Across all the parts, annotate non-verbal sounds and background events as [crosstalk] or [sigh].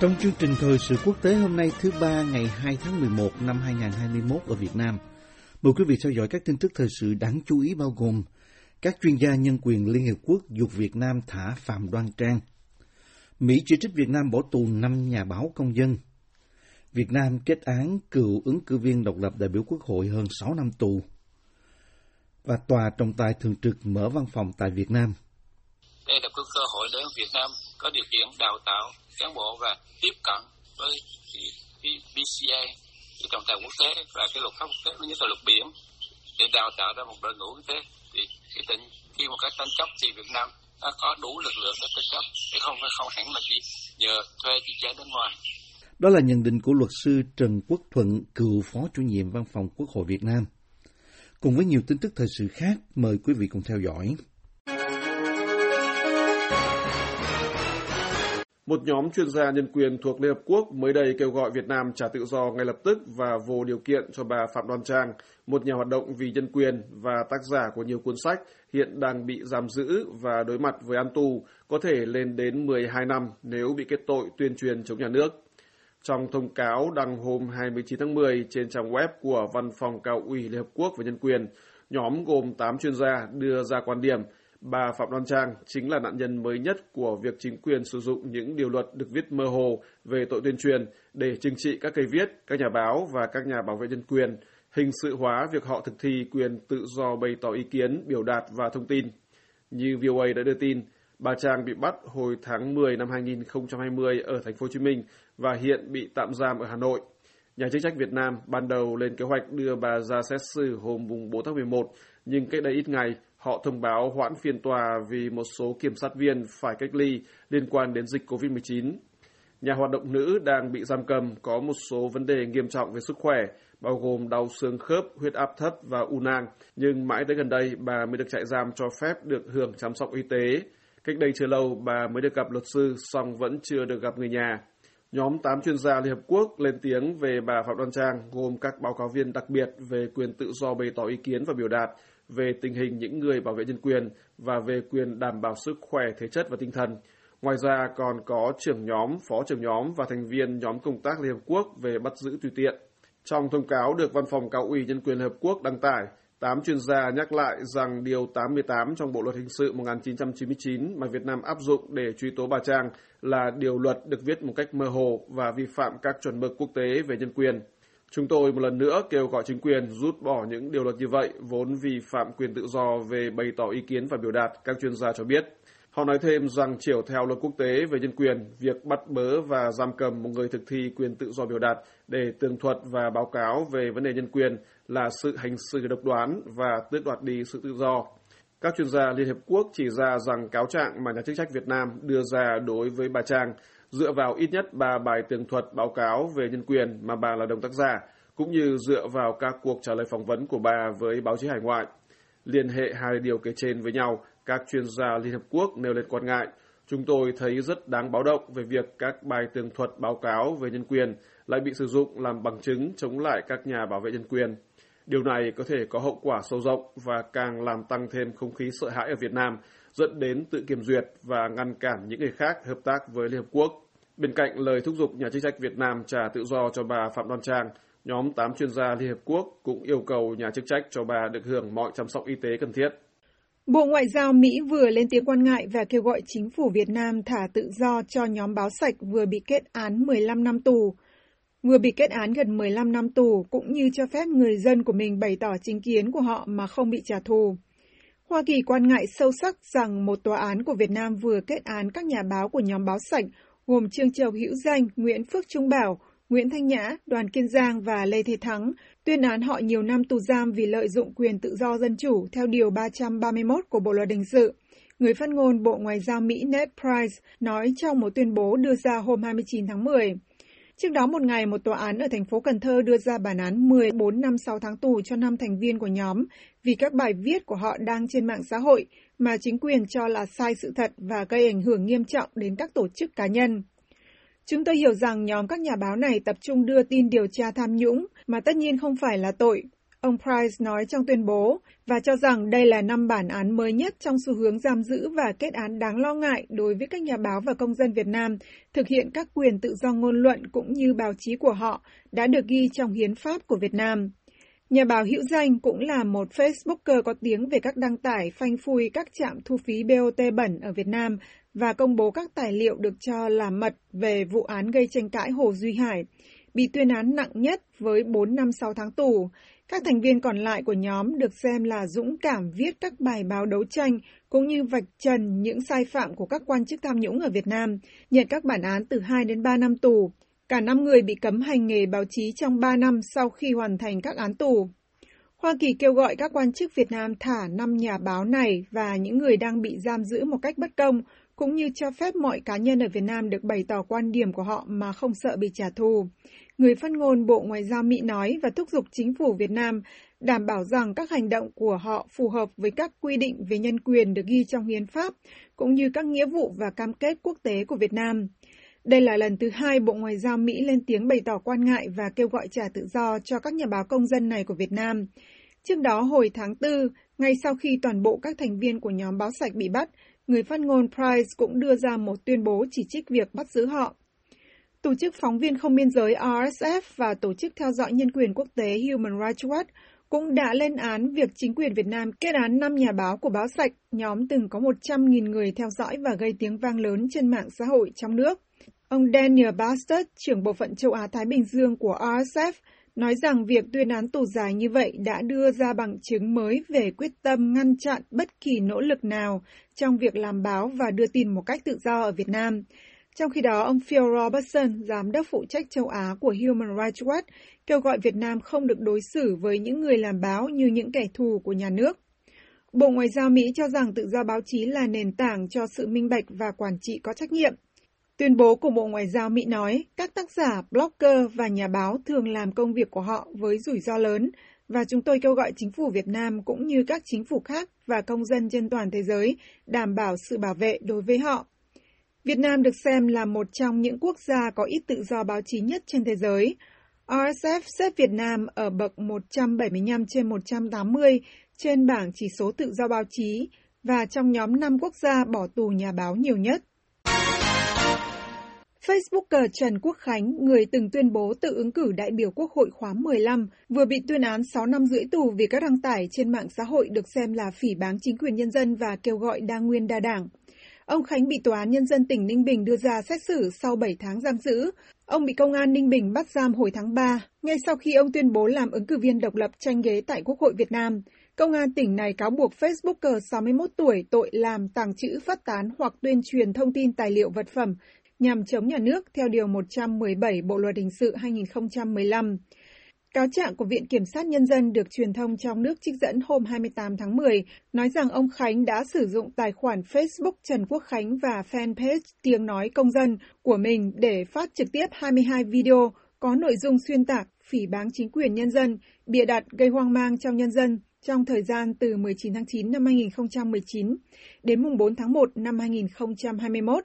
Trong chương trình thời sự quốc tế hôm nay thứ ba ngày 2 tháng 11 năm 2021 ở Việt Nam, mời quý vị theo dõi các tin tức thời sự đáng chú ý bao gồm các chuyên gia nhân quyền Liên Hiệp Quốc dục Việt Nam thả Phạm Đoan Trang, Mỹ chỉ trích Việt Nam bỏ tù 5 nhà báo công dân, Việt Nam kết án cựu ứng cử viên độc lập đại biểu Quốc hội hơn 6 năm tù, và Tòa trọng tài thường trực mở văn phòng tại Việt Nam. đây là cơ hội để Việt Nam có điều kiện đào tạo cán bộ và tiếp cận với cái, BCA, cái trọng tài quốc tế và cái luật pháp quốc tế, nhất là luật biển để đào tạo ra một đội ngũ như thế thì cái tình khi một cái tranh chấp thì Việt Nam đã có đủ lực lượng để tranh chấp chứ không phải không hẳn là chỉ nhờ thuê chi chế bên ngoài Đó là nhận định của luật sư Trần Quốc Thuận, cựu phó chủ nhiệm văn phòng Quốc hội Việt Nam. Cùng với nhiều tin tức thời sự khác, mời quý vị cùng theo dõi. Một nhóm chuyên gia nhân quyền thuộc Liên Hợp Quốc mới đây kêu gọi Việt Nam trả tự do ngay lập tức và vô điều kiện cho bà Phạm Đoan Trang, một nhà hoạt động vì nhân quyền và tác giả của nhiều cuốn sách hiện đang bị giam giữ và đối mặt với án tù có thể lên đến 12 năm nếu bị kết tội tuyên truyền chống nhà nước. Trong thông cáo đăng hôm 29 tháng 10 trên trang web của Văn phòng Cao ủy Liên Hợp Quốc về Nhân quyền, nhóm gồm 8 chuyên gia đưa ra quan điểm bà Phạm Đoan Trang chính là nạn nhân mới nhất của việc chính quyền sử dụng những điều luật được viết mơ hồ về tội tuyên truyền để trừng trị các cây viết, các nhà báo và các nhà bảo vệ nhân quyền, hình sự hóa việc họ thực thi quyền tự do bày tỏ ý kiến, biểu đạt và thông tin. Như VOA đã đưa tin, bà Trang bị bắt hồi tháng 10 năm 2020 ở thành phố Hồ Chí Minh và hiện bị tạm giam ở Hà Nội. Nhà chức trách Việt Nam ban đầu lên kế hoạch đưa bà ra xét xử hôm mùng 4 tháng 11, nhưng cách đây ít ngày, họ thông báo hoãn phiên tòa vì một số kiểm sát viên phải cách ly liên quan đến dịch COVID-19. Nhà hoạt động nữ đang bị giam cầm có một số vấn đề nghiêm trọng về sức khỏe, bao gồm đau xương khớp, huyết áp thấp và u nang, nhưng mãi tới gần đây bà mới được trại giam cho phép được hưởng chăm sóc y tế. Cách đây chưa lâu, bà mới được gặp luật sư, song vẫn chưa được gặp người nhà. Nhóm 8 chuyên gia Liên Hợp Quốc lên tiếng về bà Phạm Đoan Trang, gồm các báo cáo viên đặc biệt về quyền tự do bày tỏ ý kiến và biểu đạt, về tình hình những người bảo vệ nhân quyền và về quyền đảm bảo sức khỏe thể chất và tinh thần. Ngoài ra còn có trưởng nhóm, phó trưởng nhóm và thành viên nhóm công tác Liên Hợp Quốc về bắt giữ tùy tiện. Trong thông cáo được Văn phòng Cao ủy Nhân quyền Liên Hợp Quốc đăng tải, tám chuyên gia nhắc lại rằng Điều 88 trong Bộ Luật Hình sự 1999 mà Việt Nam áp dụng để truy tố bà Trang là điều luật được viết một cách mơ hồ và vi phạm các chuẩn mực quốc tế về nhân quyền. Chúng tôi một lần nữa kêu gọi chính quyền rút bỏ những điều luật như vậy vốn vi phạm quyền tự do về bày tỏ ý kiến và biểu đạt, các chuyên gia cho biết. Họ nói thêm rằng chiều theo luật quốc tế về nhân quyền, việc bắt bớ và giam cầm một người thực thi quyền tự do biểu đạt để tường thuật và báo cáo về vấn đề nhân quyền là sự hành xử độc đoán và tước đoạt đi sự tự do. Các chuyên gia Liên Hiệp Quốc chỉ ra rằng cáo trạng mà nhà chức trách Việt Nam đưa ra đối với bà Trang dựa vào ít nhất ba bài tường thuật báo cáo về nhân quyền mà bà là đồng tác giả, cũng như dựa vào các cuộc trả lời phỏng vấn của bà với báo chí hải ngoại. Liên hệ hai điều kể trên với nhau, các chuyên gia Liên Hợp Quốc nêu lên quan ngại. Chúng tôi thấy rất đáng báo động về việc các bài tường thuật báo cáo về nhân quyền lại bị sử dụng làm bằng chứng chống lại các nhà bảo vệ nhân quyền. Điều này có thể có hậu quả sâu rộng và càng làm tăng thêm không khí sợ hãi ở Việt Nam, dẫn đến tự kiểm duyệt và ngăn cản những người khác hợp tác với Liên Hợp Quốc. Bên cạnh lời thúc giục nhà chức trách Việt Nam trả tự do cho bà Phạm Đoan Trang, nhóm 8 chuyên gia Liên Hợp Quốc cũng yêu cầu nhà chức trách cho bà được hưởng mọi chăm sóc y tế cần thiết. Bộ Ngoại giao Mỹ vừa lên tiếng quan ngại và kêu gọi chính phủ Việt Nam thả tự do cho nhóm báo sạch vừa bị kết án 15 năm tù. Vừa bị kết án gần 15 năm tù cũng như cho phép người dân của mình bày tỏ chính kiến của họ mà không bị trả thù. Hoa Kỳ quan ngại sâu sắc rằng một tòa án của Việt Nam vừa kết án các nhà báo của nhóm báo sạch gồm Trương Châu Hữu Danh, Nguyễn Phước Trung Bảo, Nguyễn Thanh Nhã, Đoàn Kiên Giang và Lê Thế Thắng, tuyên án họ nhiều năm tù giam vì lợi dụng quyền tự do dân chủ theo Điều 331 của Bộ Luật Hình sự. Người phát ngôn Bộ Ngoại giao Mỹ Ned Price nói trong một tuyên bố đưa ra hôm 29 tháng 10. Trước đó một ngày, một tòa án ở thành phố Cần Thơ đưa ra bản án 14 năm 6 tháng tù cho năm thành viên của nhóm vì các bài viết của họ đang trên mạng xã hội mà chính quyền cho là sai sự thật và gây ảnh hưởng nghiêm trọng đến các tổ chức cá nhân. Chúng tôi hiểu rằng nhóm các nhà báo này tập trung đưa tin điều tra tham nhũng, mà tất nhiên không phải là tội. Ông Price nói trong tuyên bố và cho rằng đây là năm bản án mới nhất trong xu hướng giam giữ và kết án đáng lo ngại đối với các nhà báo và công dân Việt Nam thực hiện các quyền tự do ngôn luận cũng như báo chí của họ đã được ghi trong hiến pháp của Việt Nam. Nhà báo hữu danh cũng là một Facebooker có tiếng về các đăng tải phanh phui các trạm thu phí BOT bẩn ở Việt Nam và công bố các tài liệu được cho là mật về vụ án gây tranh cãi Hồ Duy Hải, bị tuyên án nặng nhất với 4 năm 6 tháng tù. Các thành viên còn lại của nhóm được xem là dũng cảm viết các bài báo đấu tranh cũng như vạch trần những sai phạm của các quan chức tham nhũng ở Việt Nam, nhận các bản án từ 2 đến 3 năm tù. Cả năm người bị cấm hành nghề báo chí trong 3 năm sau khi hoàn thành các án tù. Hoa Kỳ kêu gọi các quan chức Việt Nam thả năm nhà báo này và những người đang bị giam giữ một cách bất công, cũng như cho phép mọi cá nhân ở Việt Nam được bày tỏ quan điểm của họ mà không sợ bị trả thù. Người phát ngôn Bộ Ngoại giao Mỹ nói và thúc giục chính phủ Việt Nam đảm bảo rằng các hành động của họ phù hợp với các quy định về nhân quyền được ghi trong hiến pháp, cũng như các nghĩa vụ và cam kết quốc tế của Việt Nam. Đây là lần thứ hai Bộ Ngoại giao Mỹ lên tiếng bày tỏ quan ngại và kêu gọi trả tự do cho các nhà báo công dân này của Việt Nam. Trước đó, hồi tháng 4, ngay sau khi toàn bộ các thành viên của nhóm báo sạch bị bắt, người phát ngôn Price cũng đưa ra một tuyên bố chỉ trích việc bắt giữ họ. Tổ chức phóng viên không biên giới RSF và Tổ chức theo dõi nhân quyền quốc tế Human Rights Watch cũng đã lên án việc chính quyền Việt Nam kết án 5 nhà báo của báo sạch, nhóm từng có 100.000 người theo dõi và gây tiếng vang lớn trên mạng xã hội trong nước. Ông Daniel Bastard, trưởng bộ phận châu Á-Thái Bình Dương của RSF, nói rằng việc tuyên án tù dài như vậy đã đưa ra bằng chứng mới về quyết tâm ngăn chặn bất kỳ nỗ lực nào trong việc làm báo và đưa tin một cách tự do ở Việt Nam. Trong khi đó, ông Phil Robertson, giám đốc phụ trách châu Á của Human Rights Watch, kêu gọi Việt Nam không được đối xử với những người làm báo như những kẻ thù của nhà nước. Bộ Ngoại giao Mỹ cho rằng tự do báo chí là nền tảng cho sự minh bạch và quản trị có trách nhiệm. Tuyên bố của Bộ Ngoại giao Mỹ nói các tác giả, blogger và nhà báo thường làm công việc của họ với rủi ro lớn và chúng tôi kêu gọi chính phủ Việt Nam cũng như các chính phủ khác và công dân trên toàn thế giới đảm bảo sự bảo vệ đối với họ. Việt Nam được xem là một trong những quốc gia có ít tự do báo chí nhất trên thế giới. RSF xếp Việt Nam ở bậc 175 trên 180 trên bảng chỉ số tự do báo chí và trong nhóm 5 quốc gia bỏ tù nhà báo nhiều nhất. Facebooker Trần Quốc Khánh, người từng tuyên bố tự ứng cử đại biểu Quốc hội khóa 15, vừa bị tuyên án 6 năm rưỡi tù vì các đăng tải trên mạng xã hội được xem là phỉ báng chính quyền nhân dân và kêu gọi đa nguyên đa đảng. Ông Khánh bị Tòa án Nhân dân tỉnh Ninh Bình đưa ra xét xử sau 7 tháng giam giữ. Ông bị Công an Ninh Bình bắt giam hồi tháng 3, ngay sau khi ông tuyên bố làm ứng cử viên độc lập tranh ghế tại Quốc hội Việt Nam. Công an tỉnh này cáo buộc Facebooker 61 tuổi tội làm tàng trữ, phát tán hoặc tuyên truyền thông tin tài liệu vật phẩm nhằm chống nhà nước theo Điều 117 Bộ Luật Hình sự 2015. Cáo trạng của Viện Kiểm sát Nhân dân được truyền thông trong nước trích dẫn hôm 28 tháng 10 nói rằng ông Khánh đã sử dụng tài khoản Facebook Trần Quốc Khánh và fanpage Tiếng Nói Công dân của mình để phát trực tiếp 22 video có nội dung xuyên tạc, phỉ báng chính quyền nhân dân, bịa đặt gây hoang mang trong nhân dân trong thời gian từ 19 tháng 9 năm 2019 đến mùng 4 tháng 1 năm 2021.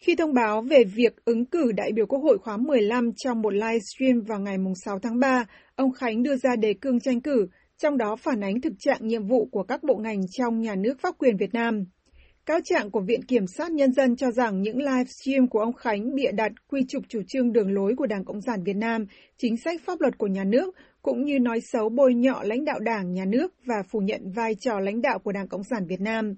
Khi thông báo về việc ứng cử đại biểu Quốc hội khóa 15 trong một livestream vào ngày 6 tháng 3, ông Khánh đưa ra đề cương tranh cử, trong đó phản ánh thực trạng nhiệm vụ của các bộ ngành trong nhà nước pháp quyền Việt Nam. Cáo trạng của Viện Kiểm sát Nhân dân cho rằng những livestream của ông Khánh bịa đặt quy trục chủ trương đường lối của Đảng Cộng sản Việt Nam, chính sách pháp luật của nhà nước, cũng như nói xấu bôi nhọ lãnh đạo đảng, nhà nước và phủ nhận vai trò lãnh đạo của Đảng Cộng sản Việt Nam.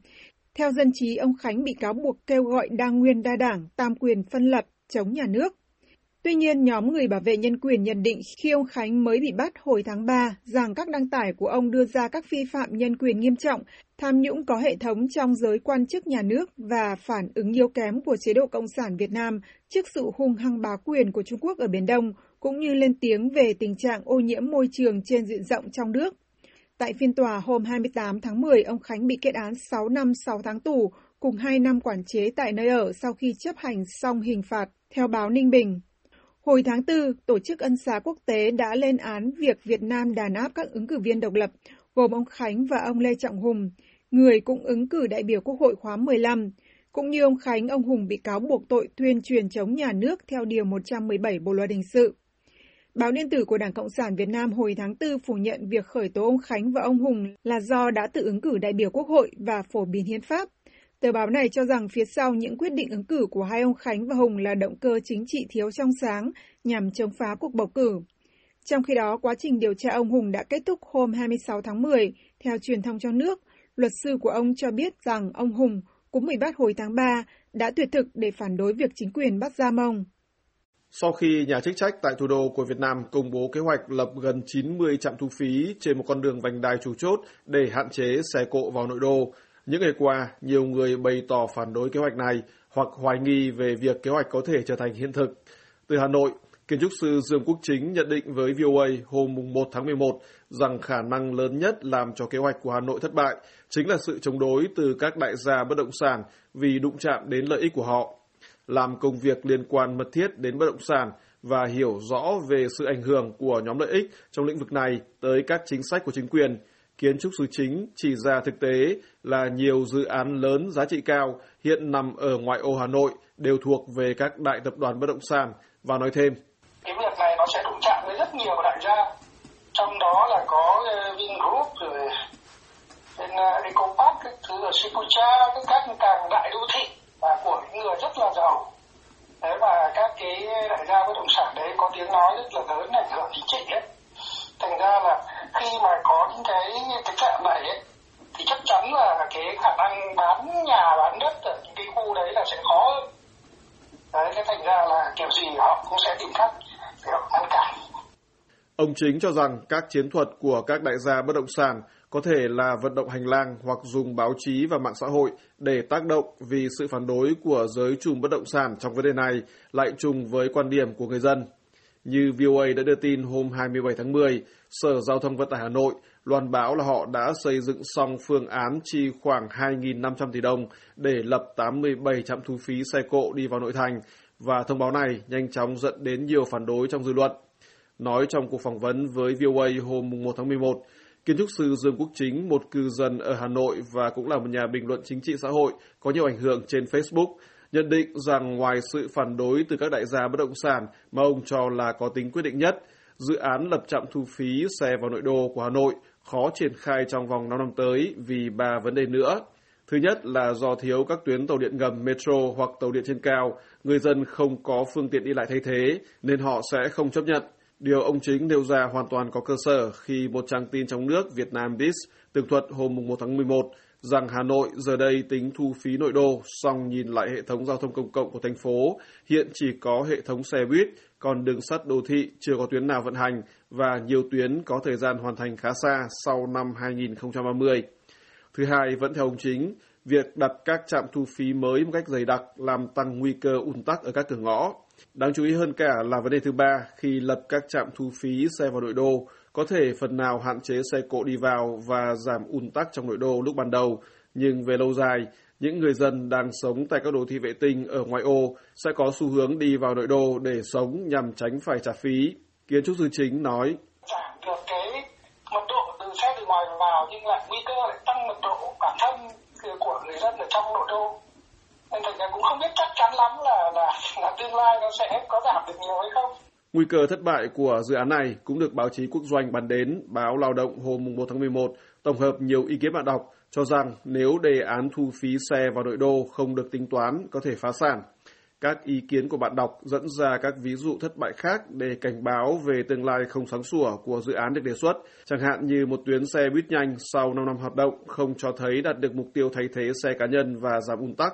Theo dân trí, ông Khánh bị cáo buộc kêu gọi đa nguyên đa đảng, tam quyền phân lập, chống nhà nước. Tuy nhiên, nhóm người bảo vệ nhân quyền nhận định khi ông Khánh mới bị bắt hồi tháng 3 rằng các đăng tải của ông đưa ra các vi phạm nhân quyền nghiêm trọng, tham nhũng có hệ thống trong giới quan chức nhà nước và phản ứng yếu kém của chế độ Cộng sản Việt Nam trước sự hung hăng bá quyền của Trung Quốc ở Biển Đông, cũng như lên tiếng về tình trạng ô nhiễm môi trường trên diện rộng trong nước. Tại phiên tòa hôm 28 tháng 10, ông Khánh bị kết án 6 năm 6 tháng tù cùng 2 năm quản chế tại nơi ở sau khi chấp hành xong hình phạt, theo báo Ninh Bình. Hồi tháng 4, Tổ chức Ân xá Quốc tế đã lên án việc Việt Nam đàn áp các ứng cử viên độc lập, gồm ông Khánh và ông Lê Trọng Hùng, người cũng ứng cử đại biểu Quốc hội khóa 15. Cũng như ông Khánh, ông Hùng bị cáo buộc tội tuyên truyền chống nhà nước theo Điều 117 Bộ Luật Hình sự. Báo điện tử của Đảng Cộng sản Việt Nam hồi tháng 4 phủ nhận việc khởi tố ông Khánh và ông Hùng là do đã tự ứng cử đại biểu Quốc hội và phổ biến hiến pháp. Tờ báo này cho rằng phía sau những quyết định ứng cử của hai ông Khánh và Hùng là động cơ chính trị thiếu trong sáng nhằm chống phá cuộc bầu cử. Trong khi đó, quá trình điều tra ông Hùng đã kết thúc hôm 26 tháng 10, theo truyền thông trong nước. Luật sư của ông cho biết rằng ông Hùng cũng bị bắt hồi tháng 3 đã tuyệt thực để phản đối việc chính quyền bắt giam ông. Sau khi nhà chức trách tại thủ đô của Việt Nam công bố kế hoạch lập gần 90 trạm thu phí trên một con đường vành đai chủ chốt để hạn chế xe cộ vào nội đô, những ngày qua, nhiều người bày tỏ phản đối kế hoạch này hoặc hoài nghi về việc kế hoạch có thể trở thành hiện thực. Từ Hà Nội, kiến trúc sư Dương Quốc Chính nhận định với VOA hôm 1 tháng 11 rằng khả năng lớn nhất làm cho kế hoạch của Hà Nội thất bại chính là sự chống đối từ các đại gia bất động sản vì đụng chạm đến lợi ích của họ. Làm công việc liên quan mật thiết đến bất động sản và hiểu rõ về sự ảnh hưởng của nhóm lợi ích trong lĩnh vực này tới các chính sách của chính quyền – Kiến trúc sư chính chỉ ra thực tế là nhiều dự án lớn giá trị cao hiện nằm ở ngoại ô Hà Nội đều thuộc về các đại tập đoàn bất động sản và nói thêm. Cái việc này nó sẽ đụng chạm với rất nhiều đại gia, trong đó là có ờ, Vingroup rồi bên ờ, Ecopark, các thứ ở Shibuya, các càng đại đô thị và của những người rất giàu. Đấy và các cái đại gia bất động sản đấy có tiếng nói rất là lớn ảnh hưởng chính trị ấy. Thành ra là khi mà có những cái thực trạng này ấy, thì chắc chắn là cái khả năng bán nhà bán đất ở những cái khu đấy là sẽ khó hơn. Đấy cái thành ra là kiểu gì họ cũng sẽ tìm cách để họ ngăn cản. Ông chính cho rằng các chiến thuật của các đại gia bất động sản có thể là vận động hành lang hoặc dùng báo chí và mạng xã hội để tác động vì sự phản đối của giới trùm bất động sản trong vấn đề này lại trùng với quan điểm của người dân. Như VOA đã đưa tin hôm 27 tháng 10, Sở Giao thông Vận tải Hà Nội loan báo là họ đã xây dựng xong phương án chi khoảng 2.500 tỷ đồng để lập 87 trạm thu phí xe cộ đi vào nội thành và thông báo này nhanh chóng dẫn đến nhiều phản đối trong dư luận. Nói trong cuộc phỏng vấn với VOA hôm 1 tháng 11, kiến trúc sư Dương Quốc Chính, một cư dân ở Hà Nội và cũng là một nhà bình luận chính trị xã hội có nhiều ảnh hưởng trên Facebook, nhận định rằng ngoài sự phản đối từ các đại gia bất động sản mà ông cho là có tính quyết định nhất, dự án lập trạm thu phí xe vào nội đô của Hà Nội khó triển khai trong vòng 5 năm tới vì ba vấn đề nữa. Thứ nhất là do thiếu các tuyến tàu điện ngầm metro hoặc tàu điện trên cao, người dân không có phương tiện đi lại thay thế nên họ sẽ không chấp nhận. Điều ông chính nêu ra hoàn toàn có cơ sở khi một trang tin trong nước Việt Nam Biz tường thuật hôm 1 tháng 11 rằng Hà Nội giờ đây tính thu phí nội đô, song nhìn lại hệ thống giao thông công cộng của thành phố, hiện chỉ có hệ thống xe buýt, còn đường sắt đô thị chưa có tuyến nào vận hành và nhiều tuyến có thời gian hoàn thành khá xa sau năm 2030. Thứ hai, vẫn theo ông chính, việc đặt các trạm thu phí mới một cách dày đặc làm tăng nguy cơ ùn tắc ở các cửa ngõ. Đáng chú ý hơn cả là vấn đề thứ ba, khi lập các trạm thu phí xe vào nội đô, có thể phần nào hạn chế xe cộ đi vào và giảm ùn tắc trong nội đô lúc ban đầu, nhưng về lâu dài, những người dân đang sống tại các đô thị vệ tinh ở ngoại ô sẽ có xu hướng đi vào nội đô để sống nhằm tránh phải trả phí. Kiến trúc sư chính nói. Giảm được cái mật độ từ xe từ ngoài vào nhưng lại nguy cơ lại tăng mật độ bản thân ờ, của người dân ở trong nội đô. Nên thành ra cũng không biết chắc chắn lắm là là, là tương lai nó sẽ có giảm được nhiều hay không. Nguy cơ thất bại của dự án này cũng được báo chí quốc doanh bàn đến, báo Lao động hôm 1 tháng 11, tổng hợp nhiều ý kiến bạn đọc cho rằng nếu đề án thu phí xe vào nội đô không được tính toán có thể phá sản. Các ý kiến của bạn đọc dẫn ra các ví dụ thất bại khác để cảnh báo về tương lai không sáng sủa của dự án được đề xuất, chẳng hạn như một tuyến xe buýt nhanh sau 5 năm hoạt động không cho thấy đạt được mục tiêu thay thế xe cá nhân và giảm ùn tắc,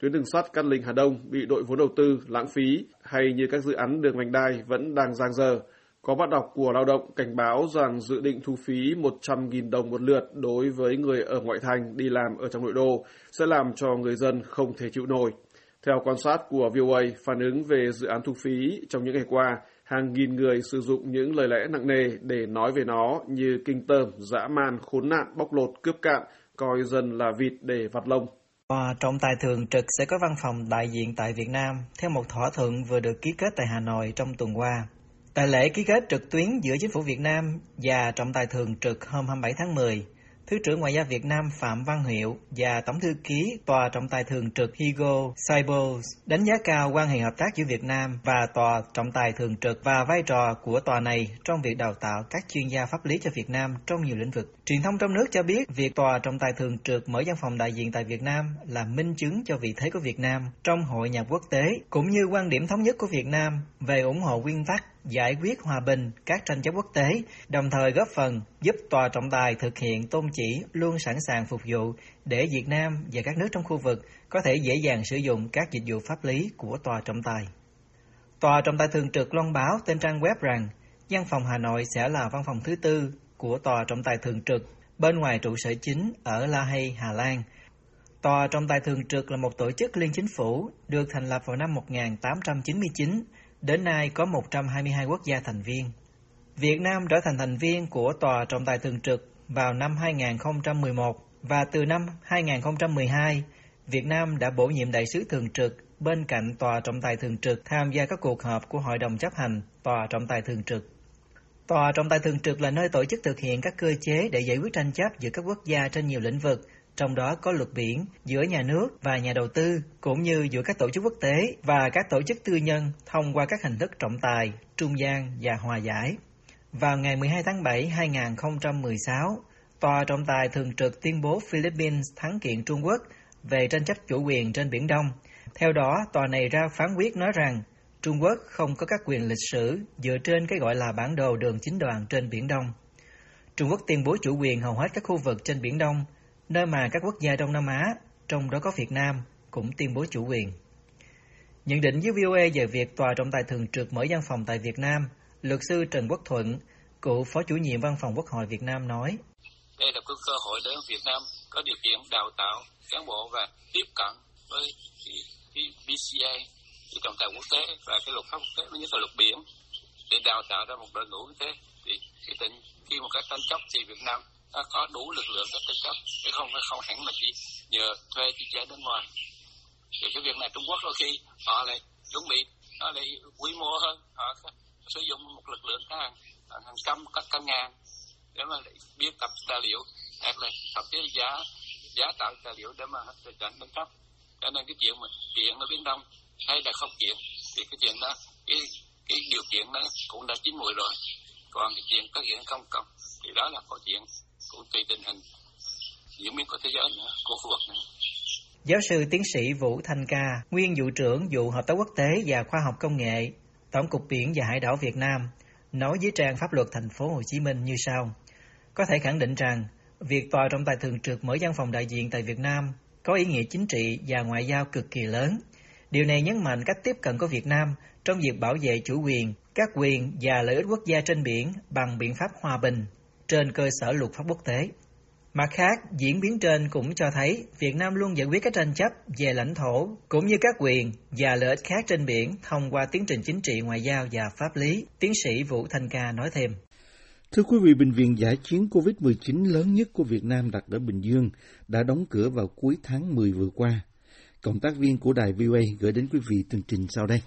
tuyến đường sắt Cát Linh Hà Đông bị đội vốn đầu tư lãng phí hay như các dự án đường vành đai vẫn đang giang dở. Có bạn đọc của lao động cảnh báo rằng dự định thu phí 100.000 đồng một lượt đối với người ở ngoại thành đi làm ở trong nội đô sẽ làm cho người dân không thể chịu nổi. Theo quan sát của VOA phản ứng về dự án thu phí trong những ngày qua, hàng nghìn người sử dụng những lời lẽ nặng nề để nói về nó như kinh tởm, dã man, khốn nạn, bóc lột, cướp cạn, coi dân là vịt để vặt lông. Tòa trọng tài thường trực sẽ có văn phòng đại diện tại Việt Nam theo một thỏa thuận vừa được ký kết tại Hà Nội trong tuần qua. Tại lễ ký kết trực tuyến giữa chính phủ Việt Nam và trọng tài thường trực hôm 27 tháng 10, Thứ trưởng Ngoại giao Việt Nam Phạm Văn Hiệu và Tổng thư ký Tòa trọng tài thường trực Hugo Saibos đánh giá cao quan hệ hợp tác giữa Việt Nam và Tòa trọng tài thường trực và vai trò của tòa này trong việc đào tạo các chuyên gia pháp lý cho Việt Nam trong nhiều lĩnh vực. Truyền thông trong nước cho biết, việc Tòa trọng tài thường trực mở văn phòng đại diện tại Việt Nam là minh chứng cho vị thế của Việt Nam trong hội nhập quốc tế, cũng như quan điểm thống nhất của Việt Nam về ủng hộ nguyên tắc giải quyết hòa bình các tranh chấp quốc tế, đồng thời góp phần giúp tòa trọng tài thực hiện tôn chỉ luôn sẵn sàng phục vụ để Việt Nam và các nước trong khu vực có thể dễ dàng sử dụng các dịch vụ pháp lý của tòa trọng tài. Tòa trọng tài thường trực loan báo trên trang web rằng văn phòng Hà Nội sẽ là văn phòng thứ tư của tòa trọng tài thường trực bên ngoài trụ sở chính ở La Hay, Hà Lan. Tòa trọng tài thường trực là một tổ chức liên chính phủ được thành lập vào năm 1899 Đến nay có 122 quốc gia thành viên. Việt Nam trở thành thành viên của Tòa trọng tài thường trực vào năm 2011 và từ năm 2012, Việt Nam đã bổ nhiệm đại sứ thường trực bên cạnh Tòa trọng tài thường trực tham gia các cuộc họp của Hội đồng chấp hành Tòa trọng tài thường trực. Tòa trọng tài thường trực là nơi tổ chức thực hiện các cơ chế để giải quyết tranh chấp giữa các quốc gia trên nhiều lĩnh vực trong đó có luật biển giữa nhà nước và nhà đầu tư, cũng như giữa các tổ chức quốc tế và các tổ chức tư nhân thông qua các hình thức trọng tài, trung gian và hòa giải. Vào ngày 12 tháng 7 2016, Tòa trọng tài thường trực tuyên bố Philippines thắng kiện Trung Quốc về tranh chấp chủ quyền trên Biển Đông. Theo đó, tòa này ra phán quyết nói rằng Trung Quốc không có các quyền lịch sử dựa trên cái gọi là bản đồ đường chính đoàn trên Biển Đông. Trung Quốc tuyên bố chủ quyền hầu hết các khu vực trên Biển Đông nơi mà các quốc gia Đông Nam Á, trong đó có Việt Nam, cũng tuyên bố chủ quyền. Nhận định với VOA về việc Tòa trọng tài thường trực mở văn phòng tại Việt Nam, luật sư Trần Quốc Thuận, cựu phó chủ nhiệm văn phòng Quốc hội Việt Nam nói. Đây là cơ hội để Việt Nam có điều kiện đào tạo cán bộ và tiếp cận với cái BCA, cái trọng tài quốc tế và cái luật pháp quốc tế, nhất là luật biển để đào tạo ra một đội ngũ như thế thì cái tình khi một cái tranh chấp thì Việt Nam ta có đủ lực lượng để tranh chấp chứ không? Phải không? Hẳn là chỉ nhờ thuê chi chế bên ngoài. Thì cái việc này Trung Quốc đôi khi họ lại chuẩn bị, họ lại quy mô hơn. Họ sử dụng một lực lượng hàng hàng trăm các trăm ngàn để mà biên tập tài liệu, hoặc là thậm chí giá giá tạo tài liệu để mà thực hiện tranh cấp. cho nên cái chuyện mà kiện ở biển đông hay là không kiện thì cái chuyện đó, cái cái điều kiện đó cũng đã chín mùi rồi. Còn cái chuyện có kiện không cần thì đó là câu chuyện cũng tùy tình hình diễn biến của thế giới nữa, của khu vực nữa. Giáo sư tiến sĩ Vũ Thanh Ca, nguyên vụ trưởng vụ hợp tác quốc tế và khoa học công nghệ, Tổng cục Biển và Hải đảo Việt Nam, nói với trang pháp luật thành phố Hồ Chí Minh như sau: Có thể khẳng định rằng, việc tòa trọng tài thường trực mở văn phòng đại diện tại Việt Nam có ý nghĩa chính trị và ngoại giao cực kỳ lớn. Điều này nhấn mạnh cách tiếp cận của Việt Nam trong việc bảo vệ chủ quyền, các quyền và lợi ích quốc gia trên biển bằng biện pháp hòa bình, trên cơ sở luật pháp quốc tế. Mặt khác, diễn biến trên cũng cho thấy Việt Nam luôn giải quyết các tranh chấp về lãnh thổ cũng như các quyền và lợi ích khác trên biển thông qua tiến trình chính trị ngoại giao và pháp lý, tiến sĩ Vũ Thanh Ca nói thêm. Thưa quý vị, bệnh viện giải chiến COVID-19 lớn nhất của Việt Nam đặt ở Bình Dương đã đóng cửa vào cuối tháng 10 vừa qua. Cộng tác viên của đài VOA gửi đến quý vị tường trình sau đây.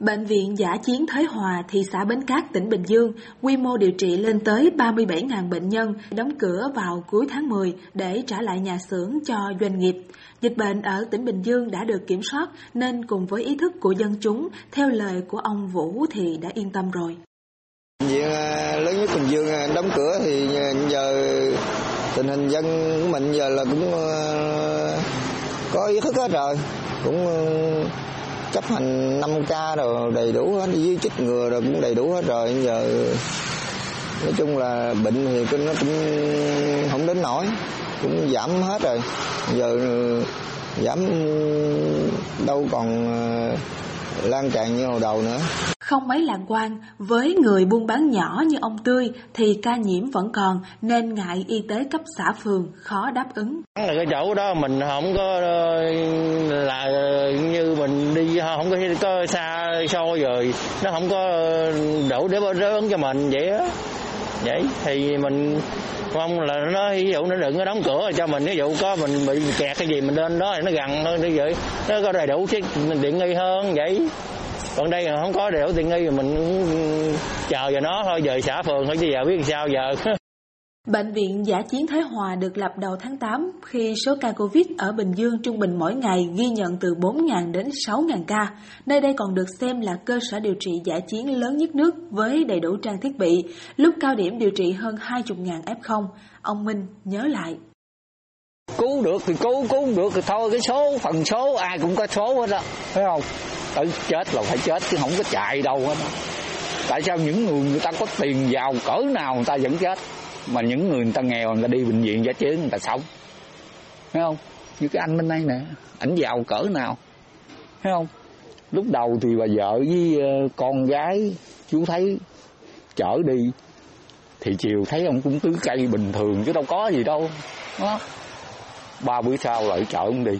Bệnh viện Giả Chiến Thới Hòa, thị xã Bến Cát, tỉnh Bình Dương, quy mô điều trị lên tới 37.000 bệnh nhân, đóng cửa vào cuối tháng 10 để trả lại nhà xưởng cho doanh nghiệp. Dịch bệnh ở tỉnh Bình Dương đã được kiểm soát nên cùng với ý thức của dân chúng, theo lời của ông Vũ thì đã yên tâm rồi. Bệnh viện à, lớn nhất Bình Dương à, đóng cửa thì giờ tình hình dân của mình giờ là cũng à, có ý thức hết rồi, cũng chấp hành 5K rồi đầy đủ hết với chích ngừa rồi cũng đầy đủ hết rồi giờ nói chung là bệnh thì nó cũng không đến nổi cũng giảm hết rồi giờ ừ, giảm đâu còn ờ, lan tràn như hồi đầu nữa. Không mấy lạc quan, với người buôn bán nhỏ như ông Tươi thì ca nhiễm vẫn còn nên ngại y tế cấp xã phường khó đáp ứng. Là cái chỗ đó mình không có ờ, là như mình đi không có có xa xôi rồi nó không có ờ, đủ để đáp ứng cho mình vậy đó. vậy thì mình mong là nó ví dụ nó đừng có đóng cửa cho mình ví dụ có mình bị kẹt cái gì mình lên đó thì nó gần hơn như vậy nó có đầy đủ cái điện nghi hơn vậy còn đây là không có đầy đủ tiện nghi mình chờ vào nó thôi giờ xã phường thôi chứ giờ biết sao giờ [laughs] Bệnh viện Giả chiến Thái Hòa được lập đầu tháng 8 khi số ca Covid ở Bình Dương trung bình mỗi ngày ghi nhận từ 4.000 đến 6.000 ca. Nơi đây còn được xem là cơ sở điều trị giả chiến lớn nhất nước với đầy đủ trang thiết bị, lúc cao điểm điều trị hơn 20.000 F0. Ông Minh nhớ lại. Cứu được thì cứu, cứu không được thì thôi, cái số, phần số ai cũng có số hết đó, phải không? Tới chết là phải chết, chứ không có chạy đâu hết. Tại sao những người người ta có tiền giàu cỡ nào người ta vẫn chết? Mà những người người ta nghèo, người ta đi bệnh viện giả chế người ta sống. Thấy không? Như cái anh bên đây nè, ảnh giàu cỡ nào? Thấy không? Lúc đầu thì bà vợ với ờ, con gái, chú thấy chở đi, thì chiều thấy ông cũng tưới cây bình thường chứ đâu có gì đâu đó ba bữa sau lại chở ông đi.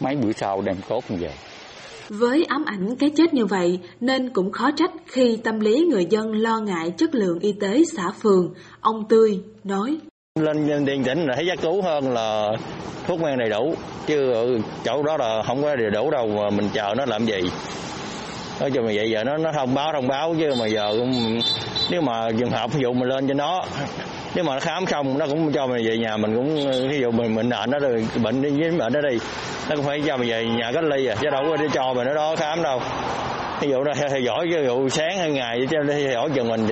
Mấy bữa sau đem cốt về với ám ảnh cái chết như vậy, nên cũng khó trách khi tâm lý người dân lo ngại chất lượng y tế xã phường. Ông Tươi nói. Lên điện tỉnh là thấy giá cứu hơn là thuốc men đầy đủ. Chứ ở chỗ đó là không có đầy đủ đâu mà mình chờ nó làm gì. Nói chung là vậy giờ nó nó thông báo thông báo chứ mà giờ nếu mà trường hợp ví dụ mình lên cho nó nếu mà nó khám xong, nó cũng cho mình về nhà, mình cũng, ví dụ mình mình nện nó rồi, bệnh đi, với bệnh nó đi, nó cũng phải cho mình về nhà cách ly à chứ đâu có để cho mình ở đó khám đâu. Ví dụ nó theo dõi, ví dụ sáng hay ngày cho theo dõi chừng mình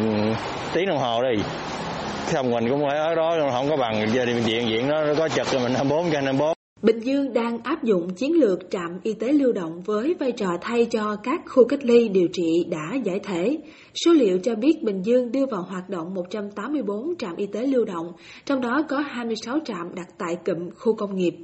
tiếng đồng hồ đi. Xong mình cũng phải ở đó, không có bằng, giờ thì bệnh viện viện nó có chật rồi mình 24 trên 24 Bình Dương đang áp dụng chiến lược trạm y tế lưu động với vai trò thay cho các khu cách ly điều trị đã giải thể. Số liệu cho biết Bình Dương đưa vào hoạt động 184 trạm y tế lưu động, trong đó có 26 trạm đặt tại cụm khu công nghiệp.